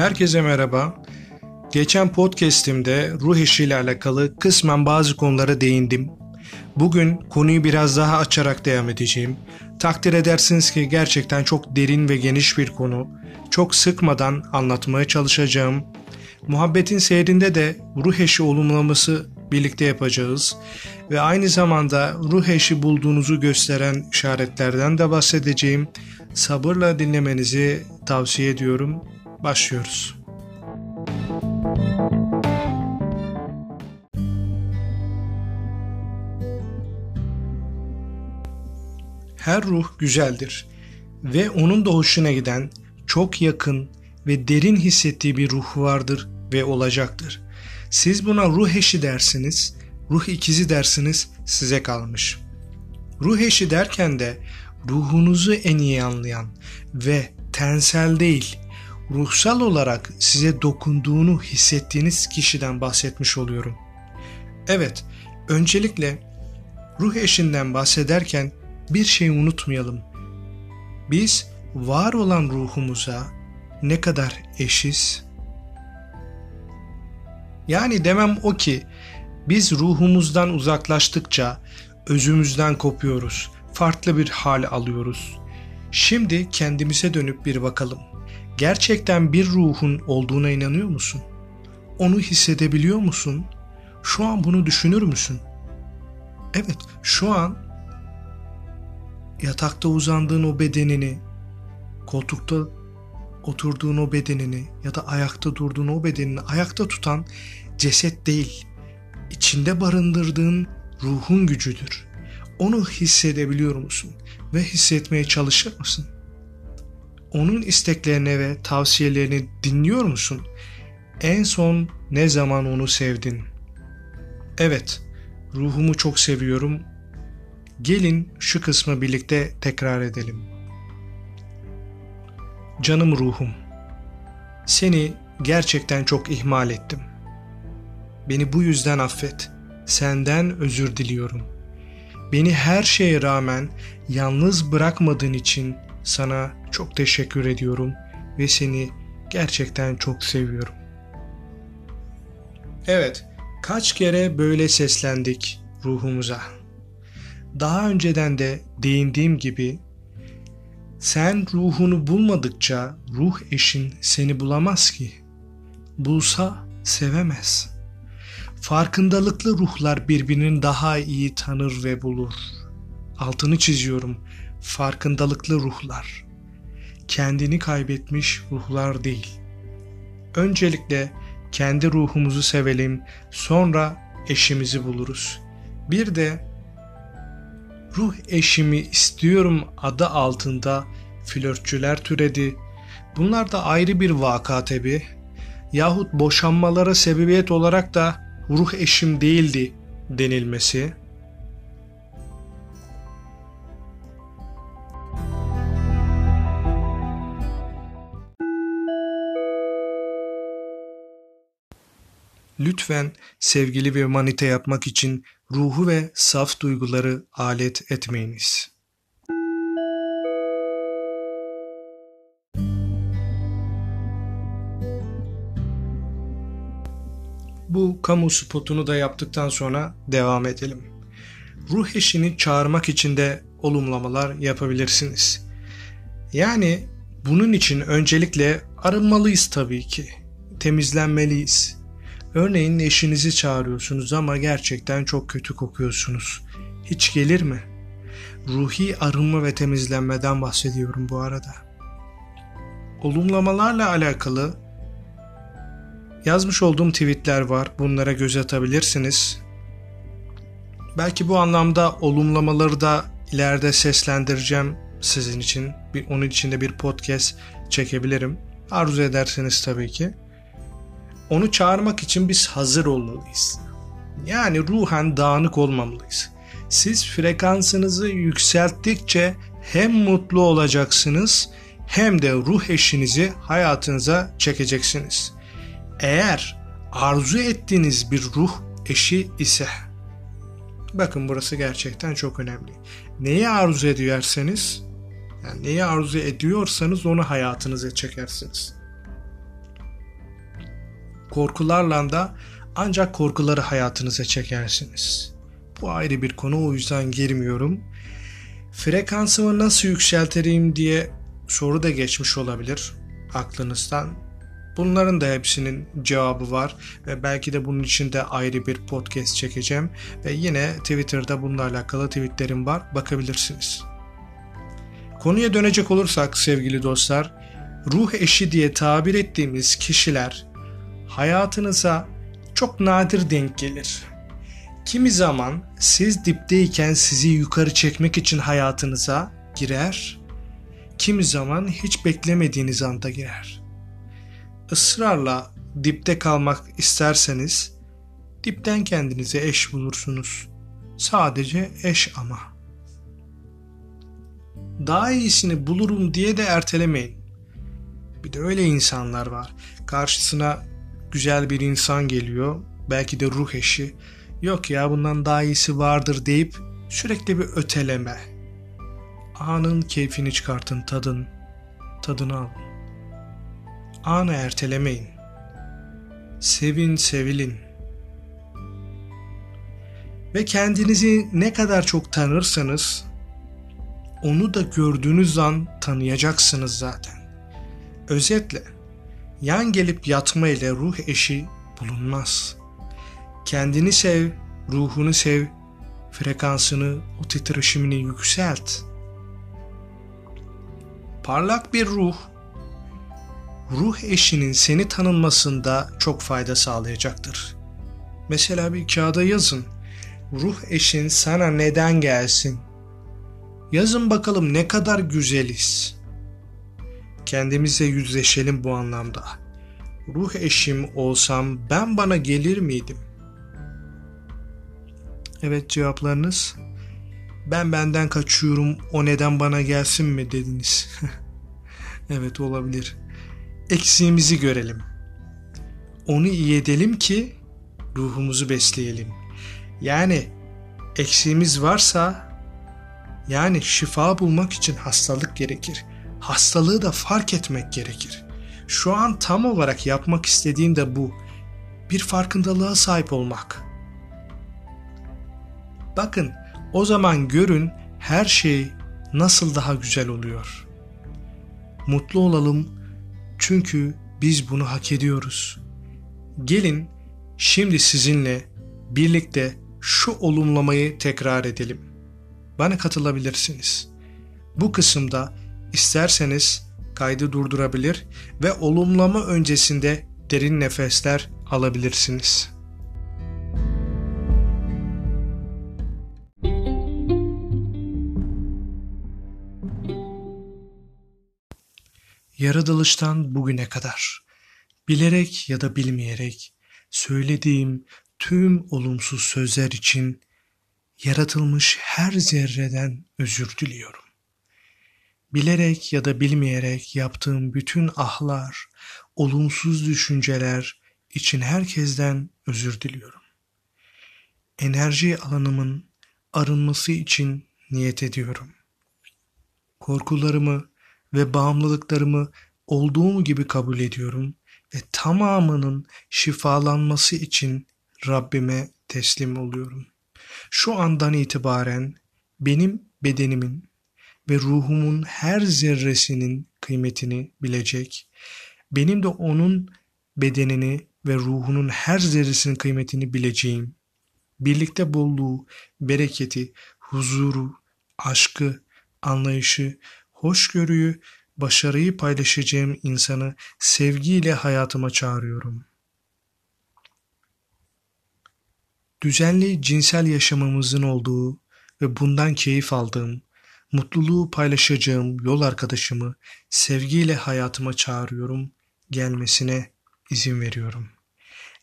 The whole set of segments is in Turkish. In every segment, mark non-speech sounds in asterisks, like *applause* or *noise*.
Herkese merhaba. Geçen podcast'imde ruh eşiyle alakalı kısmen bazı konulara değindim. Bugün konuyu biraz daha açarak devam edeceğim. Takdir edersiniz ki gerçekten çok derin ve geniş bir konu. Çok sıkmadan anlatmaya çalışacağım. Muhabbetin seyrinde de ruh eşi olumlaması birlikte yapacağız ve aynı zamanda ruh eşi bulduğunuzu gösteren işaretlerden de bahsedeceğim. Sabırla dinlemenizi tavsiye ediyorum. Başlıyoruz. Her ruh güzeldir ve onun da hoşuna giden, çok yakın ve derin hissettiği bir ruh vardır ve olacaktır. Siz buna ruh eşi dersiniz, ruh ikizi dersiniz size kalmış. Ruh eşi derken de ruhunuzu en iyi anlayan ve tensel değil, ruhsal olarak size dokunduğunu hissettiğiniz kişiden bahsetmiş oluyorum. Evet, öncelikle ruh eşinden bahsederken bir şeyi unutmayalım. Biz var olan ruhumuza ne kadar eşiz? Yani demem o ki biz ruhumuzdan uzaklaştıkça özümüzden kopuyoruz. Farklı bir hal alıyoruz. Şimdi kendimize dönüp bir bakalım. Gerçekten bir ruhun olduğuna inanıyor musun? Onu hissedebiliyor musun? Şu an bunu düşünür müsün? Evet, şu an yatakta uzandığın o bedenini, koltukta oturduğun o bedenini ya da ayakta durduğun o bedenini ayakta tutan ceset değil, içinde barındırdığın ruhun gücüdür. Onu hissedebiliyor musun ve hissetmeye çalışır mısın? Onun isteklerine ve tavsiyelerini dinliyor musun? En son ne zaman onu sevdin? Evet, ruhumu çok seviyorum. Gelin şu kısmı birlikte tekrar edelim. Canım ruhum, seni gerçekten çok ihmal ettim. Beni bu yüzden affet. Senden özür diliyorum. Beni her şeye rağmen yalnız bırakmadığın için sana çok teşekkür ediyorum ve seni gerçekten çok seviyorum. Evet, kaç kere böyle seslendik ruhumuza. Daha önceden de değindiğim gibi sen ruhunu bulmadıkça ruh eşin seni bulamaz ki. Bulsa sevemez. Farkındalıklı ruhlar birbirini daha iyi tanır ve bulur. Altını çiziyorum. Farkındalıklı ruhlar. Kendini kaybetmiş ruhlar değil. Öncelikle kendi ruhumuzu sevelim, sonra eşimizi buluruz. Bir de ruh eşimi istiyorum adı altında flörtçüler türedi. Bunlar da ayrı bir vaka tabi. Yahut boşanmalara sebebiyet olarak da ruh eşim değildi denilmesi. Lütfen sevgili bir manita yapmak için ruhu ve saf duyguları alet etmeyiniz. Bu kamu spotunu da yaptıktan sonra devam edelim. Ruh eşini çağırmak için de olumlamalar yapabilirsiniz. Yani bunun için öncelikle arınmalıyız tabii ki. Temizlenmeliyiz. Örneğin eşinizi çağırıyorsunuz ama gerçekten çok kötü kokuyorsunuz. Hiç gelir mi? Ruhi arınma ve temizlenmeden bahsediyorum bu arada. Olumlamalarla alakalı yazmış olduğum tweetler var. Bunlara göz atabilirsiniz. Belki bu anlamda olumlamaları da ileride seslendireceğim sizin için. Bir, onun için de bir podcast çekebilirim. Arzu ederseniz tabii ki onu çağırmak için biz hazır olmalıyız. Yani ruhen dağınık olmamalıyız. Siz frekansınızı yükselttikçe hem mutlu olacaksınız hem de ruh eşinizi hayatınıza çekeceksiniz. Eğer arzu ettiğiniz bir ruh eşi ise bakın burası gerçekten çok önemli. Neyi arzu ediyorsanız yani neyi arzu ediyorsanız onu hayatınıza çekersiniz. Korkularla da ancak korkuları hayatınıza çekersiniz. Bu ayrı bir konu o yüzden girmiyorum. Frekansımı nasıl yükselteyim diye soru da geçmiş olabilir aklınızdan. Bunların da hepsinin cevabı var ve belki de bunun için de ayrı bir podcast çekeceğim ve yine Twitter'da bununla alakalı tweetlerim var bakabilirsiniz. Konuya dönecek olursak sevgili dostlar, ruh eşi diye tabir ettiğimiz kişiler hayatınıza çok nadir denk gelir. Kimi zaman siz dipteyken sizi yukarı çekmek için hayatınıza girer, kimi zaman hiç beklemediğiniz anda girer. Israrla dipte kalmak isterseniz dipten kendinize eş bulursunuz. Sadece eş ama. Daha iyisini bulurum diye de ertelemeyin. Bir de öyle insanlar var. Karşısına güzel bir insan geliyor. Belki de ruh eşi. Yok ya bundan daha iyisi vardır deyip sürekli bir öteleme. Anın keyfini çıkartın, tadın. Tadını alın. Anı ertelemeyin. Sevin, sevilin. Ve kendinizi ne kadar çok tanırsanız onu da gördüğünüz an tanıyacaksınız zaten. Özetle yan gelip yatma ile ruh eşi bulunmaz. Kendini sev, ruhunu sev, frekansını, o titreşimini yükselt. Parlak bir ruh, ruh eşinin seni tanınmasında çok fayda sağlayacaktır. Mesela bir kağıda yazın. Ruh eşin sana neden gelsin? Yazın bakalım ne kadar güzeliz. Kendimizle yüzleşelim bu anlamda. Ruh eşim olsam ben bana gelir miydim? Evet cevaplarınız ben benden kaçıyorum o neden bana gelsin mi dediniz. *laughs* evet olabilir. Eksiğimizi görelim. Onu iyi edelim ki ruhumuzu besleyelim. Yani eksiğimiz varsa yani şifa bulmak için hastalık gerekir. Hastalığı da fark etmek gerekir. Şu an tam olarak yapmak istediğim de bu. Bir farkındalığa sahip olmak. Bakın o zaman görün her şey nasıl daha güzel oluyor. Mutlu olalım çünkü biz bunu hak ediyoruz. Gelin şimdi sizinle birlikte şu olumlamayı tekrar edelim. Bana katılabilirsiniz. Bu kısımda isterseniz kaydı durdurabilir ve olumlama öncesinde derin nefesler alabilirsiniz. Yaratılıştan bugüne kadar bilerek ya da bilmeyerek söylediğim tüm olumsuz sözler için yaratılmış her zerreden özür diliyorum. Bilerek ya da bilmeyerek yaptığım bütün ahlar, olumsuz düşünceler için herkesten özür diliyorum. Enerji alanımın arınması için niyet ediyorum. Korkularımı ve bağımlılıklarımı olduğum gibi kabul ediyorum ve tamamının şifalanması için Rabbime teslim oluyorum. Şu andan itibaren benim bedenimin ve ruhumun her zerresinin kıymetini bilecek, benim de onun bedenini ve ruhunun her zerresinin kıymetini bileceğim. Birlikte bolluğu, bereketi, huzuru, aşkı, anlayışı, hoşgörüyü, başarıyı paylaşacağım insanı sevgiyle hayatıma çağırıyorum. Düzenli cinsel yaşamımızın olduğu ve bundan keyif aldığım, mutluluğu paylaşacağım yol arkadaşımı sevgiyle hayatıma çağırıyorum, gelmesine izin veriyorum.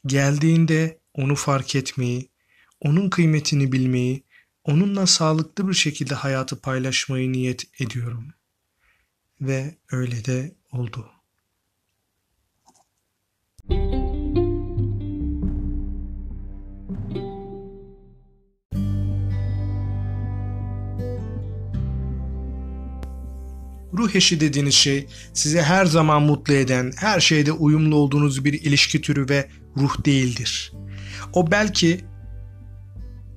Geldiğinde onu fark etmeyi, onun kıymetini bilmeyi, onunla sağlıklı bir şekilde hayatı paylaşmayı niyet ediyorum. Ve öyle de oldu. Ruh eşi dediğiniz şey sizi her zaman mutlu eden, her şeyde uyumlu olduğunuz bir ilişki türü ve ruh değildir. O belki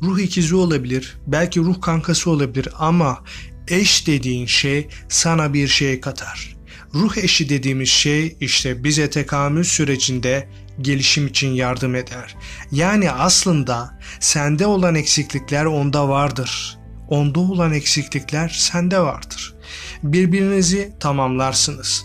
ruh ikizi olabilir, belki ruh kankası olabilir ama eş dediğin şey sana bir şey katar. Ruh eşi dediğimiz şey işte bize tekamül sürecinde gelişim için yardım eder. Yani aslında sende olan eksiklikler onda vardır. Onda olan eksiklikler sende vardır. Birbirinizi tamamlarsınız.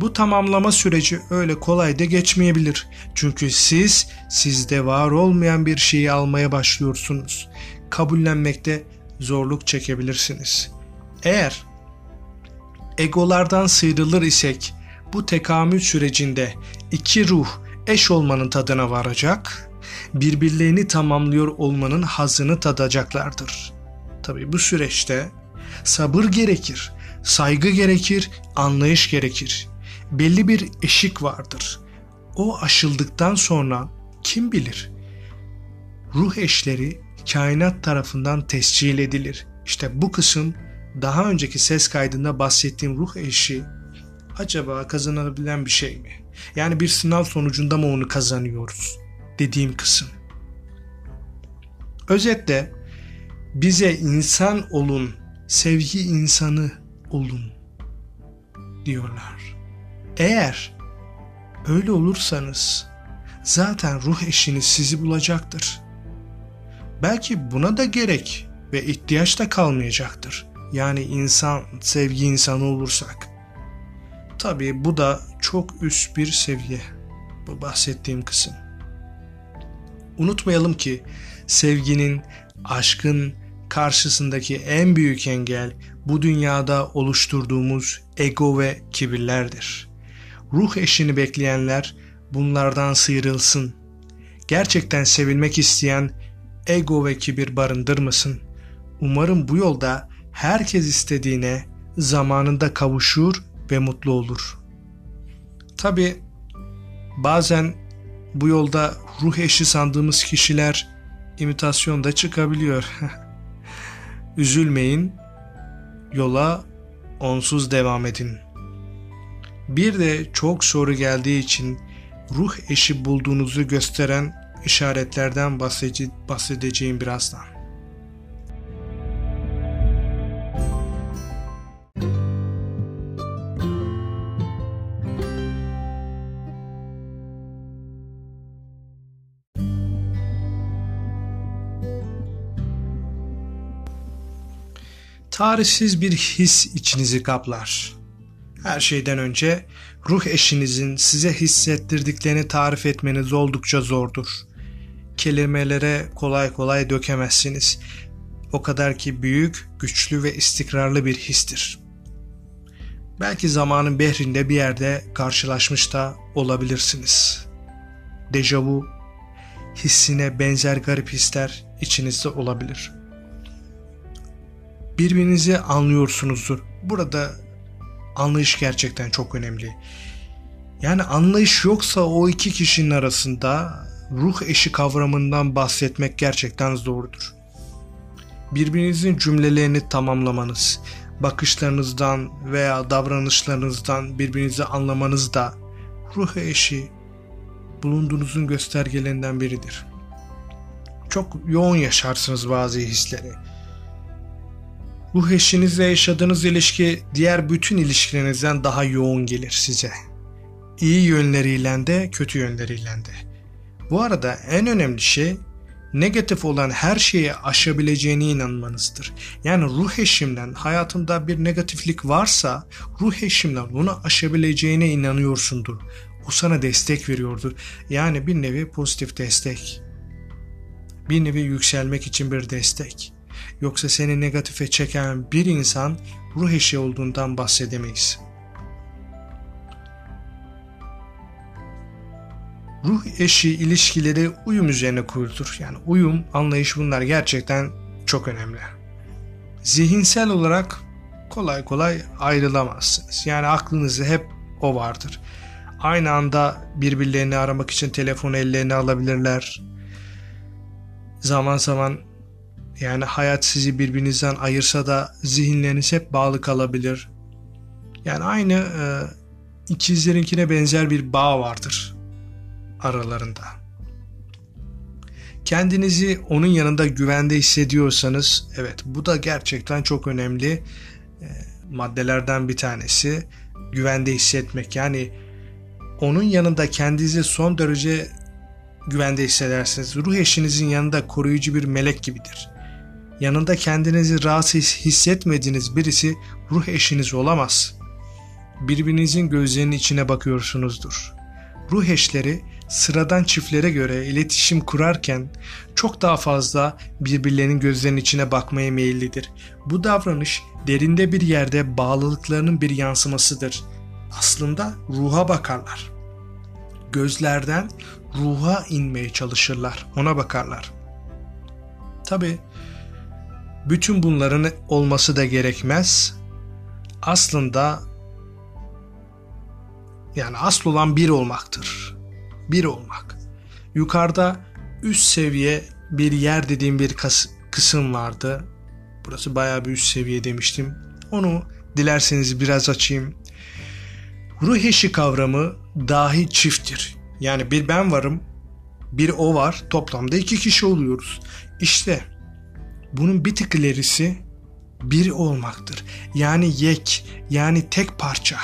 Bu tamamlama süreci öyle kolay da geçmeyebilir. Çünkü siz sizde var olmayan bir şeyi almaya başlıyorsunuz. Kabullenmekte zorluk çekebilirsiniz. Eğer egolardan sıyrılır isek bu tekamül sürecinde iki ruh eş olmanın tadına varacak, birbirlerini tamamlıyor olmanın hazını tadacaklardır. Tabi bu süreçte sabır gerekir, saygı gerekir, anlayış gerekir. Belli bir eşik vardır. O aşıldıktan sonra kim bilir? Ruh eşleri kainat tarafından tescil edilir. İşte bu kısım daha önceki ses kaydında bahsettiğim ruh eşi acaba kazanabilen bir şey mi? Yani bir sınav sonucunda mı onu kazanıyoruz? Dediğim kısım. Özetle bize insan olun, sevgi insanı olun diyorlar. Eğer öyle olursanız zaten ruh eşiniz sizi bulacaktır. Belki buna da gerek ve ihtiyaç da kalmayacaktır. Yani insan, sevgi insanı olursak. Tabii bu da çok üst bir seviye. Bu bahsettiğim kısım. Unutmayalım ki sevginin, aşkın karşısındaki en büyük engel bu dünyada oluşturduğumuz ego ve kibirlerdir. Ruh eşini bekleyenler bunlardan sıyrılsın. Gerçekten sevilmek isteyen ego ve kibir barındırmasın. Umarım bu yolda herkes istediğine zamanında kavuşur ve mutlu olur. Tabi bazen bu yolda ruh eşi sandığımız kişiler imitasyonda çıkabiliyor. *laughs* Üzülmeyin, yola onsuz devam edin. Bir de çok soru geldiği için ruh eşi bulduğunuzu gösteren işaretlerden bahsedeceğim birazdan. Tarihsiz bir his içinizi kaplar. Her şeyden önce ruh eşinizin size hissettirdiklerini tarif etmeniz oldukça zordur. Kelimelere kolay kolay dökemezsiniz. O kadar ki büyük, güçlü ve istikrarlı bir histir. Belki zamanın behrinde bir yerde karşılaşmış da olabilirsiniz. Dejavu, hissine benzer garip hisler içinizde olabilir.'' Birbirinizi anlıyorsunuzdur. Burada anlayış gerçekten çok önemli. Yani anlayış yoksa o iki kişinin arasında ruh eşi kavramından bahsetmek gerçekten zordur. Birbirinizin cümlelerini tamamlamanız, bakışlarınızdan veya davranışlarınızdan birbirinizi anlamanız da ruh eşi bulunduğunuzun göstergelerinden biridir. Çok yoğun yaşarsınız bazı hisleri Ruh eşinizle yaşadığınız ilişki diğer bütün ilişkilerinizden daha yoğun gelir size. İyi yönleriyle de kötü yönleriyle de. Bu arada en önemli şey negatif olan her şeyi aşabileceğine inanmanızdır. Yani ruh eşimden hayatımda bir negatiflik varsa ruh eşimden bunu aşabileceğine inanıyorsundur. O sana destek veriyordur. Yani bir nevi pozitif destek. Bir nevi yükselmek için bir destek. Yoksa seni negatife çeken bir insan ruh eşi olduğundan bahsedemeyiz. Ruh eşi ilişkileri uyum üzerine kurulur. Yani uyum, anlayış bunlar gerçekten çok önemli. Zihinsel olarak kolay kolay ayrılamazsınız. Yani aklınızda hep o vardır. Aynı anda birbirlerini aramak için telefonu ellerine alabilirler. Zaman zaman yani hayat sizi birbirinizden ayırsa da zihinleriniz hep bağlı kalabilir. Yani aynı e, ikizlerinkine benzer bir bağ vardır aralarında. Kendinizi onun yanında güvende hissediyorsanız evet bu da gerçekten çok önemli e, maddelerden bir tanesi. Güvende hissetmek yani onun yanında kendinizi son derece güvende hissedersiniz. Ruh eşinizin yanında koruyucu bir melek gibidir. Yanında kendinizi rahatsız hissetmediğiniz birisi ruh eşiniz olamaz. Birbirinizin gözlerinin içine bakıyorsunuzdur. Ruh eşleri sıradan çiftlere göre iletişim kurarken çok daha fazla birbirlerinin gözlerinin içine bakmaya meyillidir. Bu davranış derinde bir yerde bağlılıklarının bir yansımasıdır. Aslında ruha bakarlar. Gözlerden ruha inmeye çalışırlar, ona bakarlar. Tabi bütün bunların olması da gerekmez. Aslında yani asıl olan bir olmaktır. Bir olmak. Yukarıda üst seviye bir yer dediğim bir kısım vardı. Burası bayağı bir üst seviye demiştim. Onu dilerseniz biraz açayım. Ruh eşi kavramı dahi çifttir. Yani bir ben varım, bir o var. Toplamda iki kişi oluyoruz. İşte bunun bir tık ilerisi bir olmaktır. Yani yek, yani tek parça.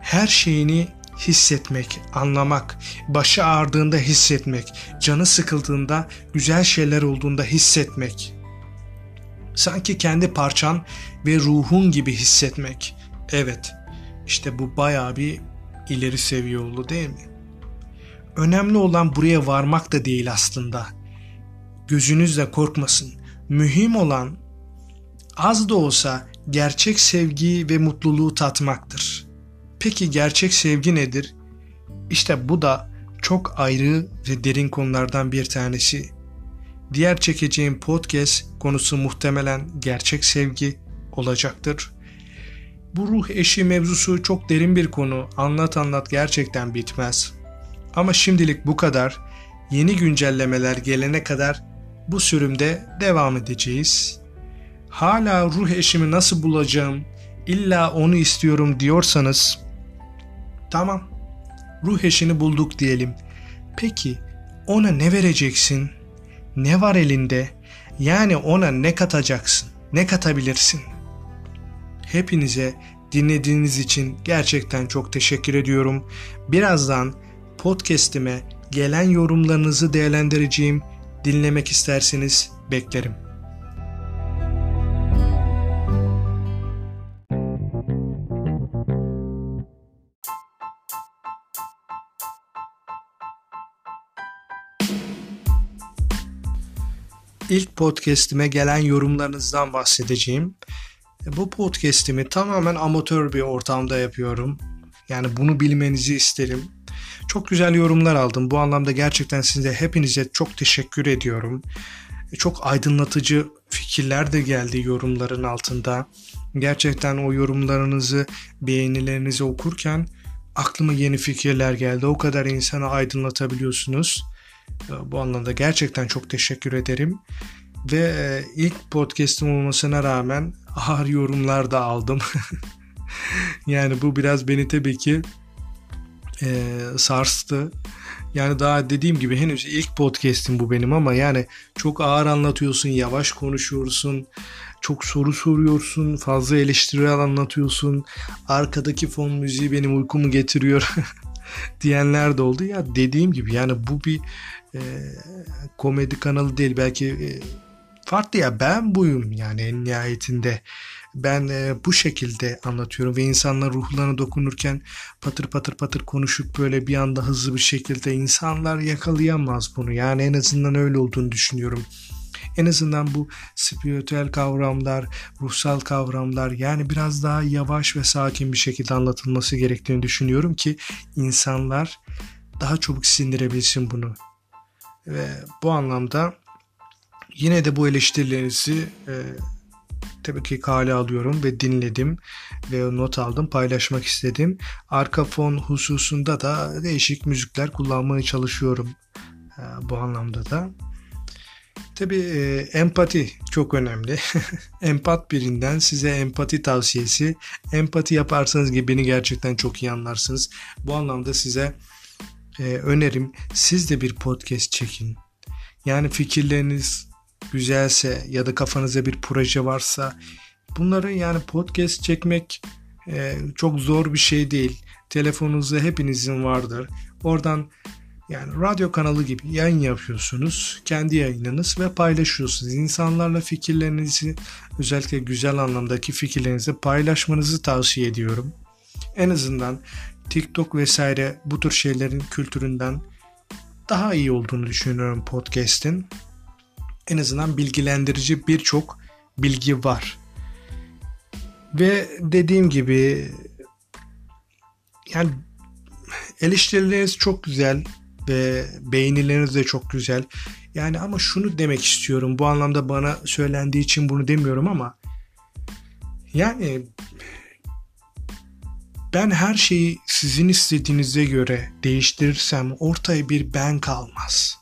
Her şeyini hissetmek, anlamak, başı ağrıdığında hissetmek, canı sıkıldığında, güzel şeyler olduğunda hissetmek. Sanki kendi parçan ve ruhun gibi hissetmek. Evet, işte bu bayağı bir ileri seviye oldu değil mi? Önemli olan buraya varmak da değil aslında. Gözünüz de korkmasın. Mühim olan az da olsa gerçek sevgi ve mutluluğu tatmaktır. Peki gerçek sevgi nedir? İşte bu da çok ayrı ve derin konulardan bir tanesi. Diğer çekeceğim podcast konusu muhtemelen gerçek sevgi olacaktır. Bu ruh eşi mevzusu çok derin bir konu. Anlat anlat gerçekten bitmez. Ama şimdilik bu kadar. Yeni güncellemeler gelene kadar bu sürümde devam edeceğiz. Hala ruh eşimi nasıl bulacağım, illa onu istiyorum diyorsanız tamam ruh eşini bulduk diyelim. Peki ona ne vereceksin? Ne var elinde? Yani ona ne katacaksın? Ne katabilirsin? Hepinize dinlediğiniz için gerçekten çok teşekkür ediyorum. Birazdan podcast'ime gelen yorumlarınızı değerlendireceğim. Dinlemek isterseniz beklerim. İlk podcast'ime gelen yorumlarınızdan bahsedeceğim. Bu podcast'imi tamamen amatör bir ortamda yapıyorum. Yani bunu bilmenizi isterim. Çok güzel yorumlar aldım. Bu anlamda gerçekten size hepinize çok teşekkür ediyorum. Çok aydınlatıcı fikirler de geldi yorumların altında. Gerçekten o yorumlarınızı, beğenilerinizi okurken aklıma yeni fikirler geldi. O kadar insana aydınlatabiliyorsunuz. Bu anlamda gerçekten çok teşekkür ederim. Ve e, ilk podcast'im olmasına rağmen ağır yorumlar da aldım. *laughs* yani bu biraz beni tabii ki e, sarstı. Yani daha dediğim gibi henüz ilk podcast'im bu benim ama yani çok ağır anlatıyorsun, yavaş konuşuyorsun, çok soru soruyorsun, fazla eleştirel anlatıyorsun. Arkadaki fon müziği benim uykumu getiriyor *laughs* diyenler de oldu. Ya dediğim gibi yani bu bir e, komedi kanalı değil. Belki e, farklı ya ben buyum yani en nihayetinde ben e, bu şekilde anlatıyorum ve insanlar ruhlarına dokunurken patır patır patır konuşup böyle bir anda hızlı bir şekilde insanlar yakalayamaz bunu. Yani en azından öyle olduğunu düşünüyorum. En azından bu spiritüel kavramlar, ruhsal kavramlar yani biraz daha yavaş ve sakin bir şekilde anlatılması gerektiğini düşünüyorum ki insanlar daha çabuk sindirebilsin bunu. Ve bu anlamda yine de bu eleştirilerinizi e, tabii ki kale alıyorum ve dinledim ve not aldım paylaşmak istedim. Arka fon hususunda da değişik müzikler kullanmaya çalışıyorum e, bu anlamda da. Tabii e, empati çok önemli. *laughs* Empat birinden size empati tavsiyesi. Empati yaparsanız gibi beni gerçekten çok iyi anlarsınız. Bu anlamda size e, önerim siz de bir podcast çekin. Yani fikirleriniz güzelse ya da kafanızda bir proje varsa bunları yani podcast çekmek e, çok zor bir şey değil. Telefonunuzda hepinizin vardır. Oradan yani radyo kanalı gibi yayın yapıyorsunuz. Kendi yayınınız ve paylaşıyorsunuz. İnsanlarla fikirlerinizi özellikle güzel anlamdaki fikirlerinizi paylaşmanızı tavsiye ediyorum. En azından TikTok vesaire bu tür şeylerin kültüründen daha iyi olduğunu düşünüyorum podcast'in. En azından bilgilendirici birçok bilgi var. Ve dediğim gibi yani eleştirileriniz çok güzel ve beğenileriniz de çok güzel. Yani ama şunu demek istiyorum. Bu anlamda bana söylendiği için bunu demiyorum ama yani ben her şeyi sizin istediğinize göre değiştirirsem ortaya bir ben kalmaz.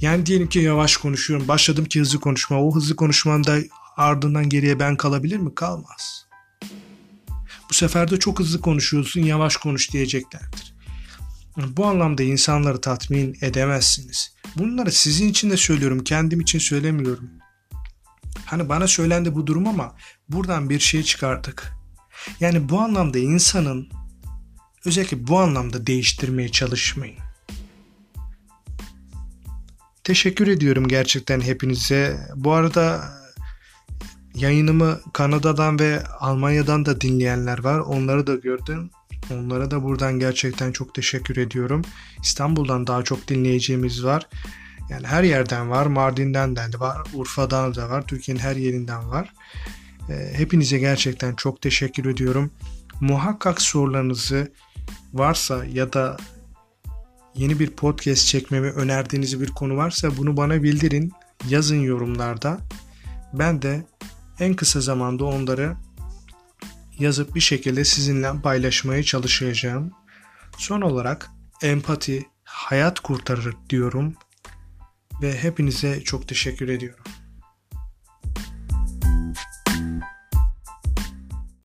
Yani diyelim ki yavaş konuşuyorum. Başladım ki hızlı konuşma. O hızlı konuşmanda ardından geriye ben kalabilir mi? Kalmaz. Bu sefer de çok hızlı konuşuyorsun, yavaş konuş diyeceklerdir. Bu anlamda insanları tatmin edemezsiniz. Bunları sizin için de söylüyorum, kendim için söylemiyorum. Hani bana söylendi bu durum ama buradan bir şey çıkardık. Yani bu anlamda insanın özellikle bu anlamda değiştirmeye çalışmayın. Teşekkür ediyorum gerçekten hepinize. Bu arada yayınımı Kanada'dan ve Almanya'dan da dinleyenler var. Onları da gördüm. Onlara da buradan gerçekten çok teşekkür ediyorum. İstanbul'dan daha çok dinleyeceğimiz var. Yani her yerden var. Mardin'den de var. Urfa'dan da var. Türkiye'nin her yerinden var. Ee, hepinize gerçekten çok teşekkür ediyorum. Muhakkak sorularınızı varsa ya da yeni bir podcast çekmemi önerdiğiniz bir konu varsa bunu bana bildirin. Yazın yorumlarda. Ben de en kısa zamanda onları yazıp bir şekilde sizinle paylaşmaya çalışacağım. Son olarak empati hayat kurtarır diyorum ve hepinize çok teşekkür ediyorum.